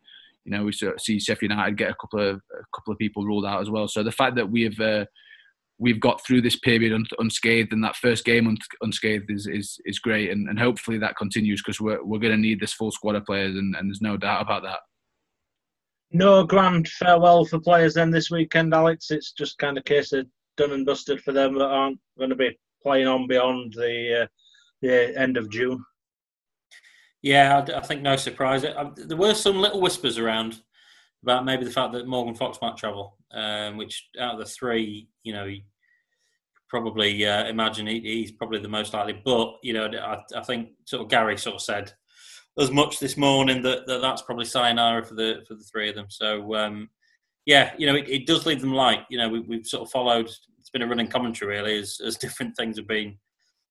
you know we see Sheffield United get a couple of a couple of people ruled out as well. So the fact that we've uh, we've got through this period unscathed, and that first game unscathed is is, is great, and, and hopefully that continues because we're we're going to need this full squad of players, and, and there's no doubt about that. No grand farewell for players then this weekend, Alex. It's just kind of case of done and dusted for them that aren't going to be playing on beyond the uh, the end of June. Yeah, I, think no surprise. There were some little whispers around about maybe the fact that Morgan Fox might travel, um, which out of the three, you know, probably uh, imagine he, he's probably the most likely. But you know, I, I, think sort of Gary sort of said as much this morning that, that that's probably sayonara for the for the three of them. So um, yeah, you know, it, it, does leave them light. You know, we, have sort of followed. It's been a running commentary really as, as <laughs> different things have been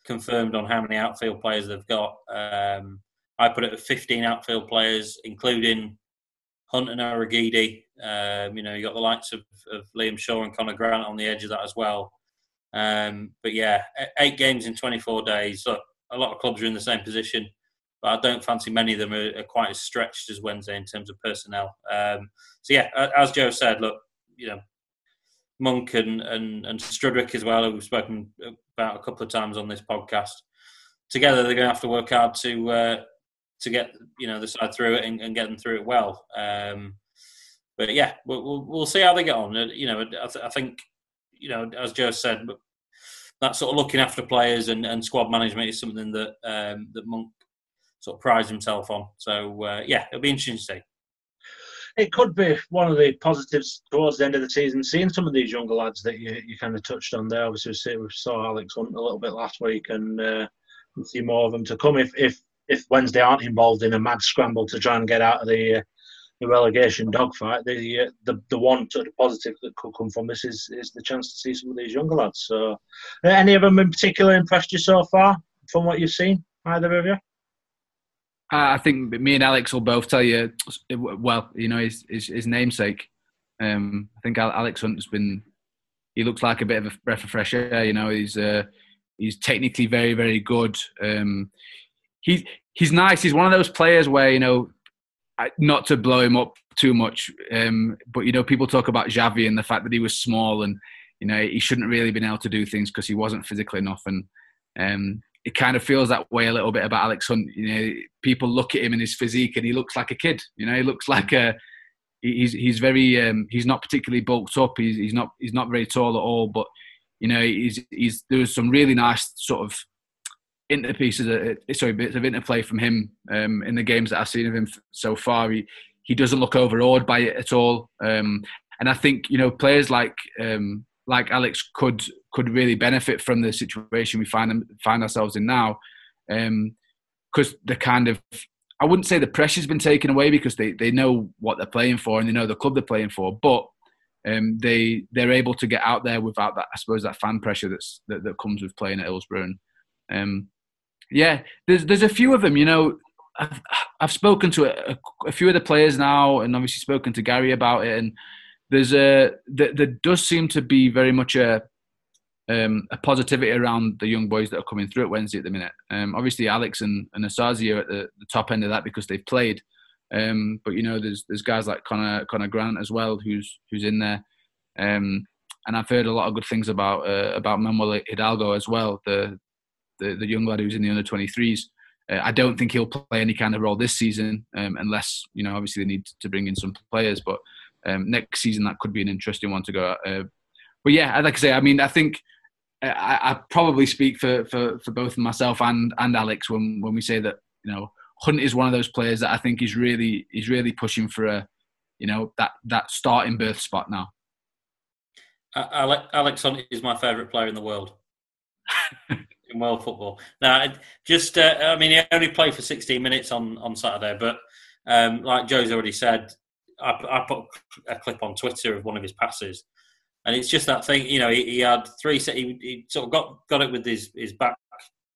confirmed on how many outfield players they've got. Um, I put it at 15 outfield players, including Hunt and Urhoghide. Um, you know, you got the likes of, of, Liam Shaw and Conor Grant on the edge of that as well. Um, but yeah, eight games in 24 days. So a lot of clubs are in the same position, but I don't fancy many of them are, are quite as stretched as Wednesday in terms of personnel. Um, so yeah, as Joe said, look, you know, Monk and, and, and Strudwick as well, who we've spoken about a couple of times on this podcast. Together, they're going to have to work hard to uh, to get you know the side through it and, and get them through it well. Um, but yeah, we'll, we'll, see how they get on. Uh, you know, I, th- I, think you know as Joe said, that sort of looking after players and, and squad management is something that um, that Monk sort of prides himself on. So uh, yeah, it'll be interesting to see it could be one of the positives towards the end of the season, seeing some of these younger lads that you, you kind of touched on there. Obviously, we saw Alex Hunt a little bit last week, and uh, we'll see more of them to come if, if if Wednesday aren't involved in a mad scramble to try and get out of the uh, the relegation dogfight. The, uh, the the one sort of positive that could come from this is is the chance to see some of these younger lads. So, uh, any of them in particular impressed you so far from what you've seen, either of you? I think me and Alex will both tell you. Well, you know his his, his namesake. Um, I think Alex Hunt's been. He looks like a bit of a breath of fresh air. You know, he's uh, he's technically very very good. Um, he's he's nice. He's one of those players where you know, not to blow him up too much, um, but you know, people talk about Xavi and the fact that he was small and you know he shouldn't really been able to do things because he wasn't physical enough, and um, it kind of feels that way a little bit about Alex Hunt. You know, people look at him and his physique, and he looks like a kid. You know, he looks like a he's he's very um, he's not particularly bulked up. He's he's not he's not very tall at all, but you know he's he's there was some really nice sort of interpieces, uh, sorry, bits of interplay from him um, in the games that I've seen of him so far. He he doesn't look overawed by it at all, um, and I think you know players like um, like Alex could could really benefit from the situation we find find ourselves in now, because um, the kind of I wouldn't say the pressure's been taken away because they, they know what they're playing for and they know the club they're playing for, but um, they they're able to get out there without that I suppose that fan pressure that's that, that comes with playing at Hillsborough. And, um, yeah, there's there's a few of them. You know, I've, I've spoken to a, a, few of the players now, and obviously spoken to Gary about it. And there's a there, there does seem to be very much a um, a positivity around the young boys that are coming through at Wednesday at the minute. Um, obviously, Alex and, and Osaze are at the, the, top end of that because they've played. Um, but you know, there's there's guys like Connor Connor Grant as well, who's who's in there. Um, and I've heard a lot of good things about uh, about Manuel Hidalgo as well, the, the the young lad who's in the under 23s. Uh, I don't think he'll play any kind of role this season, um, unless you know, obviously they need to bring in some players. But um, next season that could be an interesting one to go. At. Uh, but yeah, like I say, I mean, I think I, I, probably speak for, for, for both myself and, and Alex when, when we say that you know Hunt is one of those players that I think is really is really pushing for a you know that that starting berth spot now. Uh, Alex Hunt is my favourite player in the world <laughs> in world football. Now, just uh, I mean, he only played for 16 minutes on on Saturday, but um, like Joe's already said, I, I put a clip on Twitter of one of his passes and it's just that thing. You know, he, he had three. He, he, sort of got got it with his his back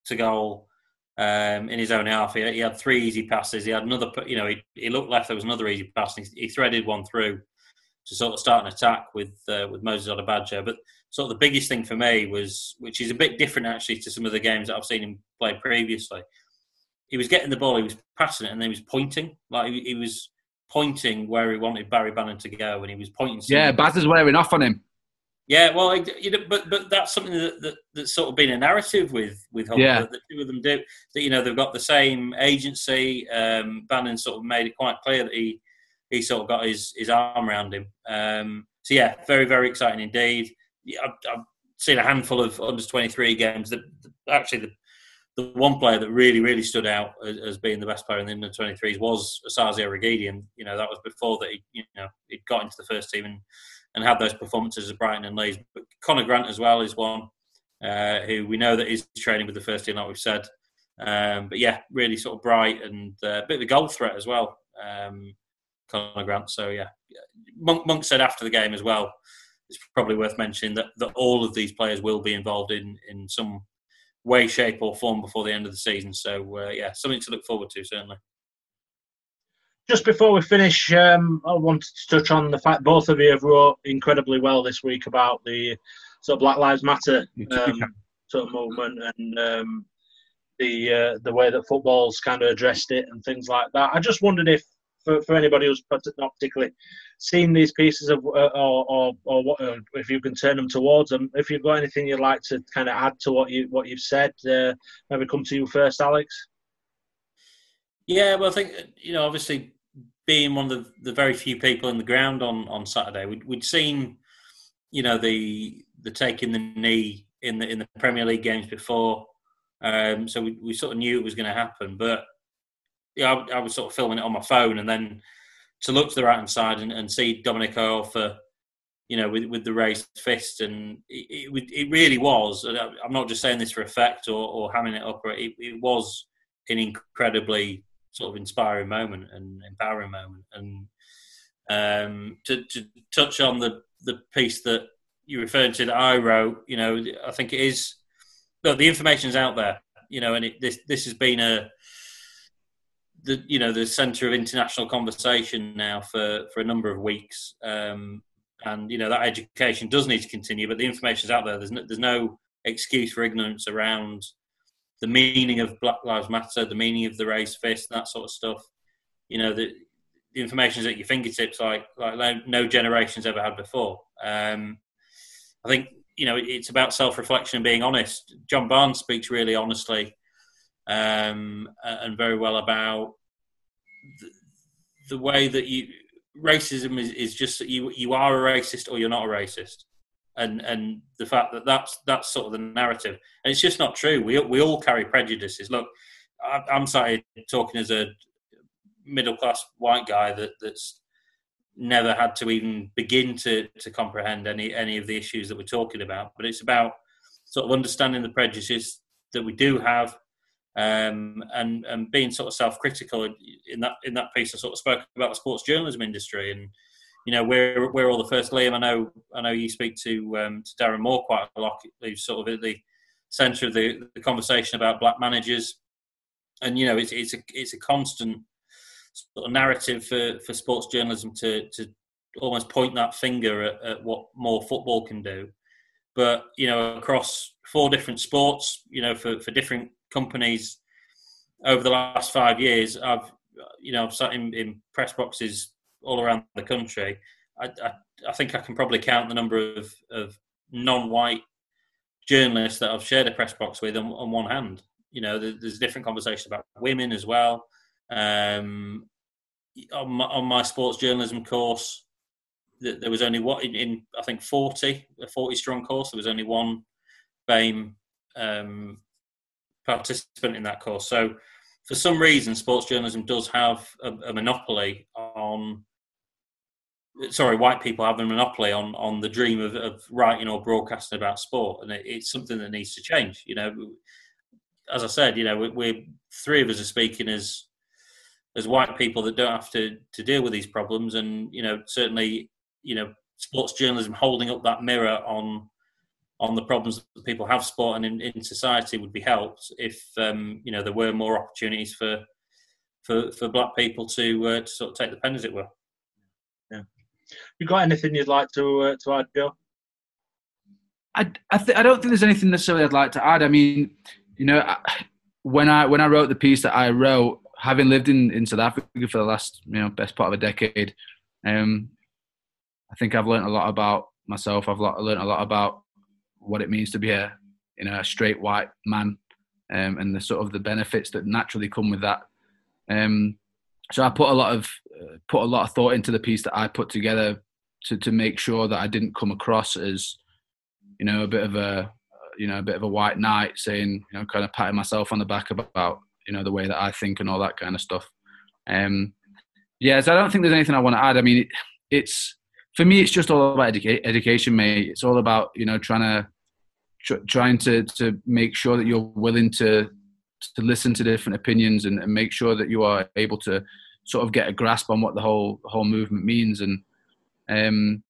to goal um, in his own half. He, he, had three easy passes. He had another. You know, he, he looked left. There was another easy pass. He, he, threaded one through to sort of start an attack with uh, with Moses Odubajo. But sort of the biggest thing for me was, which is a bit different actually to some of the games that I've seen him play previously. He was getting the ball, he was passing it, and then he was pointing. Like he, he was pointing where he wanted Barry Bannan to go, and he was pointing. Yeah, Baz is wearing off on him. Yeah, well, you know, but but that's something that, that that's sort of been a narrative with with yeah. that the two of them do. That you know they've got the same agency. Um, Bannan sort of made it quite clear that he he sort of got his his arm around him. Um, so yeah, very very exciting indeed. Yeah, I've, I've seen a handful of under twenty three games. That actually the the one player that really really stood out as, as being the best player in the under twenty threes was Osaze Urhoghide. You know that was before that he you know he'd got into the first team and and have those performances at Brighton and Leeds. But Connor Grant as well is one uh, who we know that is training with the first team, like we've said. Um, but yeah, really sort of bright and uh, a bit of a goal threat as well, um, Connor Grant. So yeah, Monk, Monk, said after the game as well. It's probably worth mentioning that, that all of these players will be involved in in some way, shape, or form before the end of the season. So uh, yeah, something to look forward to certainly. Just before we finish, um, I wanted to touch on the fact both of you have wrote incredibly well this week about the sort of Black Lives Matter um, sort of movement and um, the uh, the way that football's kind of addressed it and things like that. I just wondered if, for, for anybody who's not particularly seen these pieces of, uh, or, or, or what, uh, if you can turn them towards them, if you've got anything you'd like to kind of add to what you what you've said, uh, maybe come to you first, Alex. Yeah, well, I think you know, obviously, being one of the, the very few people in the ground on, on Saturday, we'd, we'd seen, you know, the the taking the knee in the in the Premier League games before, um, so we, we sort of knew it was going to happen. But yeah, I, I, was sort of filming it on my phone, and then to look to the right hand side and, and see Dominic Iorfa, you know, with with the raised fist, and it, it, it really was. I'm not just saying this for effect or, or hamming it up. It, it was an incredibly sort of inspiring moment and empowering moment. And um, to, to, touch on the the piece that you referred to that I wrote, you know, I think it is. Look, the information's out there, you know, and it, this this has been a the you know the centre of international conversation now for for a number of weeks. Um, and you know that education does need to continue, but the information's out there. There's no, there's no excuse for ignorance around the meaning of Black Lives Matter, the meaning of the raised fist, that sort of stuff. You know, the, the information is at your fingertips, like like no generations ever had before. Um, I think you know it's about self-reflection and being honest. John Barnes speaks really honestly um, and very well about the, the way that you racism is, is just you you are a racist or you're not a racist and and the fact that that's that's sort of the narrative, and it's just not true. We we all carry prejudices. Look, I, I'm sorry talking as a middle class white guy that that's never had to even begin to to comprehend any any of the issues that we're talking about. But it's about sort of understanding the prejudices that we do have, um, and and being sort of self critical. In that in that piece, I sort of spoke about the sports journalism industry and you know, we're we're all the first. Liam, I know I know you speak to um, to Darren Moore quite a lot. He's sort of at the centre of the, the conversation about black managers, and you know, it's it's a it's a constant sort of narrative for, for sports journalism to to almost point that finger at, at what more football can do. But you know, across four different sports, you know, for, for different companies over the last five years, I've you know I've sat in, in press boxes all around the country, I, I, I think I can probably count the number of, of non-white journalists that I've shared a press box with on, on one hand. You know, there's different conversations about women as well. Um, on, my, on my sports journalism course, there was only what in, in, I think 40 a 40 strong course there was only one BAME um, participant in that course so for some reason sports journalism does have a, a monopoly on sorry, white people have a monopoly on on the dream of, of writing or broadcasting about sport, and it, it's something that needs to change. You know, as I said, you know, we're, we're, three of us are speaking as as white people that don't have to to deal with these problems, and you know, certainly, you know, sports journalism holding up that mirror on on the problems that people have sport and in, in society would be helped if um, you know there were more opportunities for for for black people to uh, to sort of take the pen as it were. Yeah. You got anything you'd like to uh, to add, Joe? I I, th- I don't think there's anything necessarily I'd like to add. I mean, you know, I, when I when I wrote the piece that I wrote, having lived in, in South Africa for the last you know best part of a decade, um, I think I've learned a lot about myself. I've learned a lot about what it means to be a you know a straight white man, um, and the sort of the benefits that naturally come with that. Um, so I put a lot of uh, put a lot of thought into the piece that I put together to to make sure that I didn't come across as you know a bit of a you know a bit of a white knight saying you know kind of patting myself on the back about you know the way that I think and all that kind of stuff. Um, yeah, so I don't think there's anything I want to add. I mean, it, it's for me, it's just all about educa- education, mate. It's all about you know trying to tr- trying to to make sure that you're willing to to listen to different opinions and, and, make sure that you are able to sort of get a grasp on what the whole whole movement means. And um,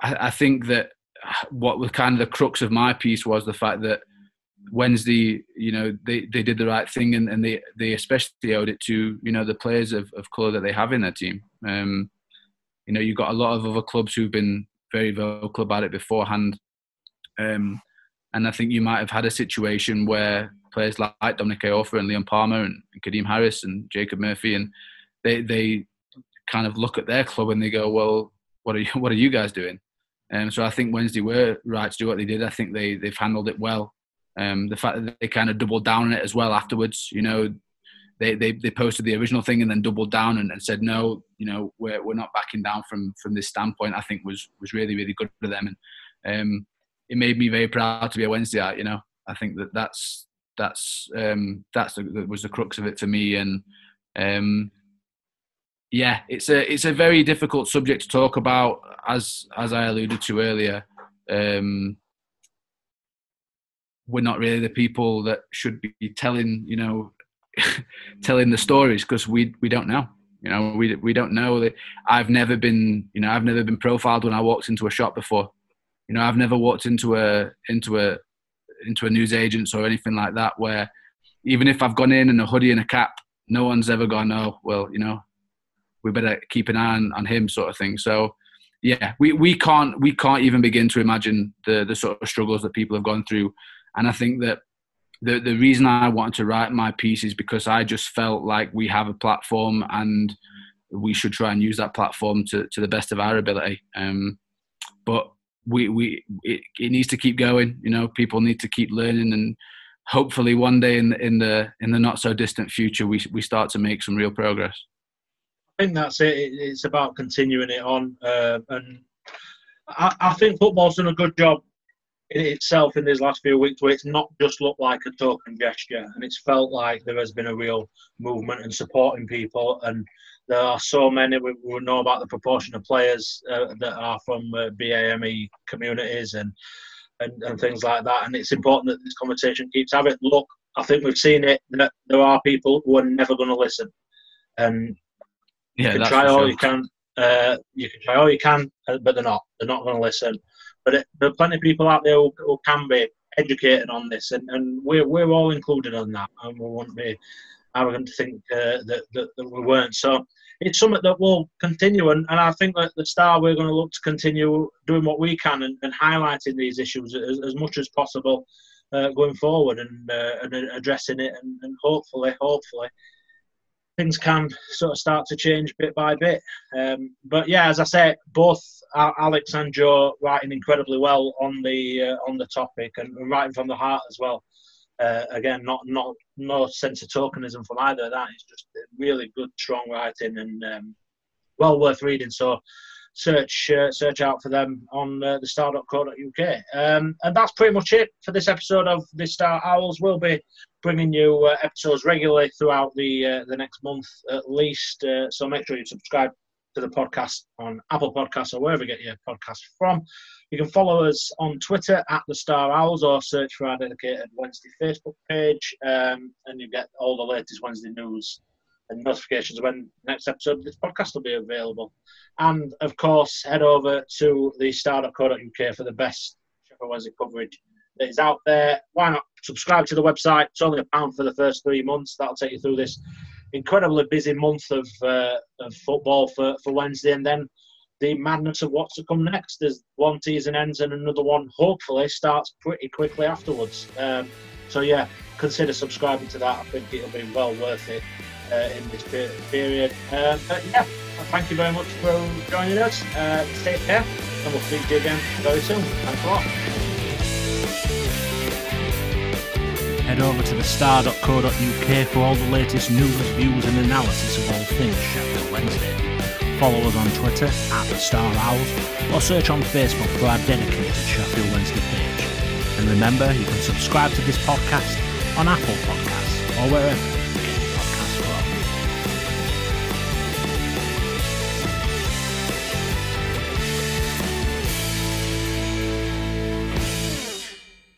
I, I, think that what was kind of the crux of my piece was the fact that Wednesday, you know, they, they did the right thing and, and they, they especially owed it to, you know, the players of, of colour that they have in their team. Um, you know, you've got a lot of other clubs who've been very vocal about it beforehand. Um, and I think you might have had a situation where players like Dominic Iorfa and Liam Palmer and, and Kadeem Harris and Jacob Murphy, and they they kind of look at their club and they go, well, what are you, <laughs> what are you guys doing? Um, so I think Wednesday were right to do what they did. I think they they've handled it well. Um, the fact that they kind of doubled down on it as well afterwards, you know, they, they, they posted the original thing and then doubled down and, and, said no, you know, we're, we're not backing down from from this standpoint. I think was was really really good for them, and um, it made me very proud to be a Wednesday. You know, I think that that's that's um, that's the, that was the crux of it for me. And um, yeah, it's a it's a very difficult subject to talk about, as as I alluded to earlier. Um, we're not really the people that should be telling you know <laughs> telling the stories because we we don't know you know we we don't know that I've never been you know I've never been profiled when I walked into a shop before you know I've never walked into a into a into a news agents or anything like that where even if I've gone in in a hoodie and a cap, no one's ever gone, oh, well, you know, we better keep an eye on, on him sort of thing. So yeah, we, we can't we can't even begin to imagine the the sort of struggles that people have gone through. And I think that the the reason I wanted to write my piece is because I just felt like we have a platform and we should try and use that platform to, to the best of our ability. Um, but we we it, it needs to keep going. You know, people need to keep learning, and hopefully one day in the in the in the not so distant future, we we start to make some real progress. I think that's it. It's about continuing it on, uh, and I, I think football's done a good job in itself in these last few weeks where it's not just looked like a token gesture and it's felt like there has been a real movement and supporting people and there are so many we, we know about the proportion of players uh, that are from uh, BAME communities and, and and things like that and it's important that this conversation keeps having look I think we've seen it that there are people who are never going to listen and Yeah, you can try all sure. you can uh, you can try all you can uh, but they're not. They're not going to listen but it, there are plenty of people out there who, who can be educated on this, and, and we're, we're all included on that, and we won't be arrogant to think uh, that, that, that we weren't. So it's something that will continue, and, and I think that the Star we're going to look to continue doing what we can and, and highlighting these issues as, as much as possible uh, going forward and, uh, and addressing it, and, and hopefully, hopefully. Things can sort of start to change bit by bit, um, but yeah, as I say, both Alex and Joe writing incredibly well on the uh, on the topic and writing from the heart as well. Uh, again, not not no sense of tokenism from either of that. It's just really good, strong writing and um, well worth reading. So search uh, search out for them on uh, thestar.co.uk. Um, and that's pretty much it for this episode of the Star Owls. We'll be bringing you uh, episodes regularly throughout the uh, the next month at least. Uh, so make sure you subscribe to the podcast on Apple Podcasts or wherever you get your podcast from. You can follow us on Twitter at the Star Owls or search for our dedicated Wednesday Facebook page, um, and you get all the latest Wednesday news and notifications when next episode of this podcast will be available. And of course, head over to the star.co.uk for the best Sheffield Wednesday coverage that is out there. Why not subscribe to the website? It's only a pound for the first three months. That'll take you through this incredibly busy month of, uh, of football for, for Wednesday, and then the madness of what's to come next. There's one season ends, and another one hopefully starts pretty quickly afterwards. Um, so yeah, consider subscribing to that. I think it'll be well worth it in this pe- period. Um, but yeah, thank you very much for joining us. Uh, take care, and we'll speak to you again very soon. Thanks a lot. Head over to thestar.co.uk for all the latest news, views, and analysis of all things Sheffield Wednesday. Follow us on Twitter at the Star Owls or search on Facebook for our dedicated Sheffield Wednesday page. And remember, you can subscribe to this podcast on Apple Podcasts or wherever